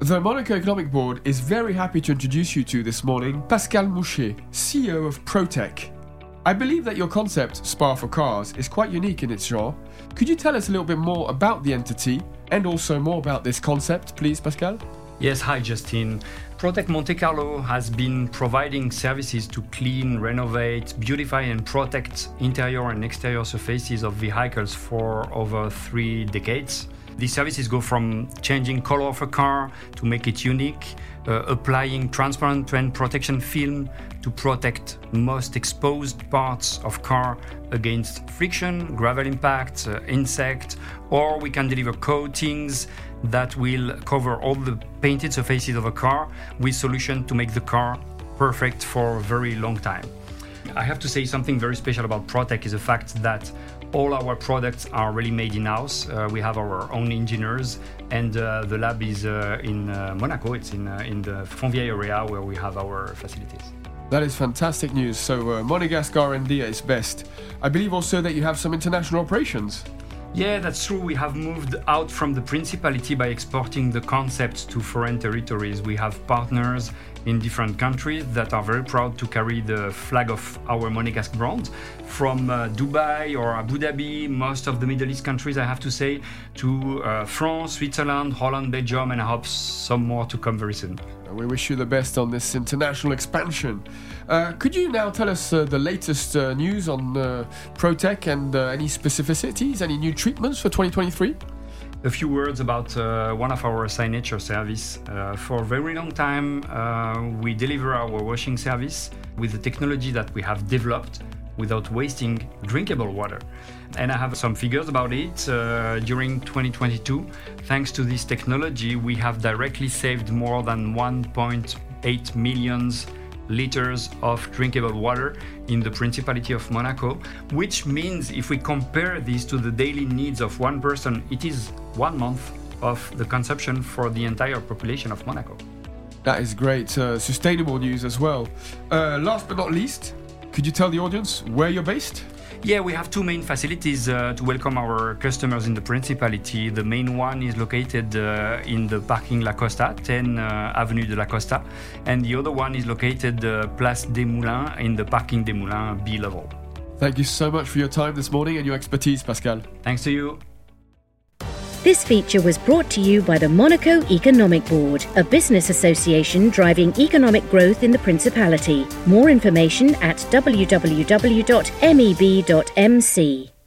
The Monaco Economic Board is very happy to introduce you to this morning Pascal Mouchet, CEO of Protech. I believe that your concept, Spa for Cars, is quite unique in its genre. Could you tell us a little bit more about the entity and also more about this concept, please, Pascal? Yes, hi, Justin. Protech Monte Carlo has been providing services to clean, renovate, beautify, and protect interior and exterior surfaces of vehicles for over three decades. These services go from changing color of a car to make it unique, applying transparent paint protection film to protect most exposed parts of car against friction, gravel impact, uh, insect, or we can deliver coatings that will cover all the painted surfaces of a car with solution to make the car perfect for a very long time. I have to say something very special about Protech is the fact that all our products are really made in house. Uh, we have our own engineers, and uh, the lab is uh, in Monaco. It's in, in the Fontvieille area where we have our facilities. That is fantastic news. So, uh, Monegasque R&D its best. I believe also that you have some international operations. Yeah, that's true. We have moved out from the principality by exporting the concept to foreign territories. We have partners in different countries that are very proud to carry the flag of our Monegasque brand from uh, Dubai or Abu Dhabi, most of the Middle East countries, I have to say, to uh, France, Switzerland, Holland, Belgium, and I hope some more to come very soon. We wish you the best on this international expansion. Uh, could you now tell us uh, the latest uh, news on uh, Protech and uh, any specificities, any new treatments for 2023? A few words about uh, one of our signature service. For a very long time, we deliver our washing service with the technology that we have developed without wasting drinkable water. And I have some figures about it. Uh, during 2022, thanks to this technology, we have directly saved more than 1.8 million liters of drinkable water in the Principality of Monaco, which means if we compare this to the daily needs of one person, it is one month of the consumption for the entire population of Monaco. That is great. Uh, sustainable news as well. Uh, last but not least, could you tell the audience where you're based? Yeah, we have two main facilities uh, to welcome our customers in the Principality. The main one is located uh, in the parking La Costa, 10 uh, Avenue de la Costa, and the other one is located uh, Place des Moulins in the parking des Moulins B level. Thank you so much for your time this morning and your expertise, Pascal. Thanks to you. This feature was brought to you by the Monaco Economic Board, a business association driving economic growth in the Principality. More information at www.meb.mc.